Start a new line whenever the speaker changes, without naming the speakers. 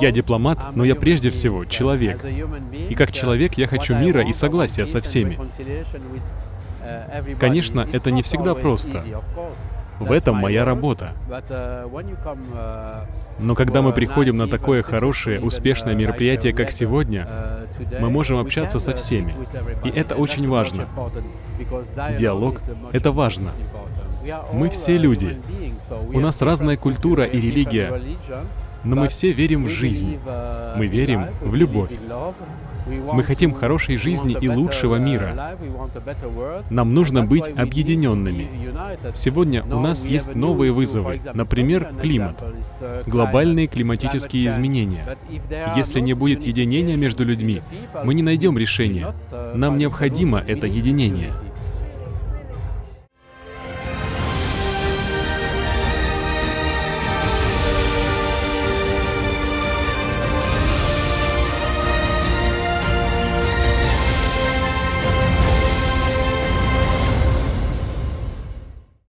Я дипломат, но я прежде всего человек. И как человек я хочу мира и согласия со всеми. Конечно, это не всегда просто. В этом моя работа. Но когда мы приходим на такое хорошее, успешное мероприятие, как сегодня, мы можем общаться со всеми. И это очень важно. Диалог — это важно. Мы все люди. У нас разная культура и религия, но мы все верим в жизнь. Мы верим в любовь. Мы хотим хорошей жизни и лучшего мира. Нам нужно быть объединенными. Сегодня у нас есть новые вызовы, например, климат, глобальные климатические изменения. Если не будет единения между людьми, мы не найдем решения. Нам необходимо это единение.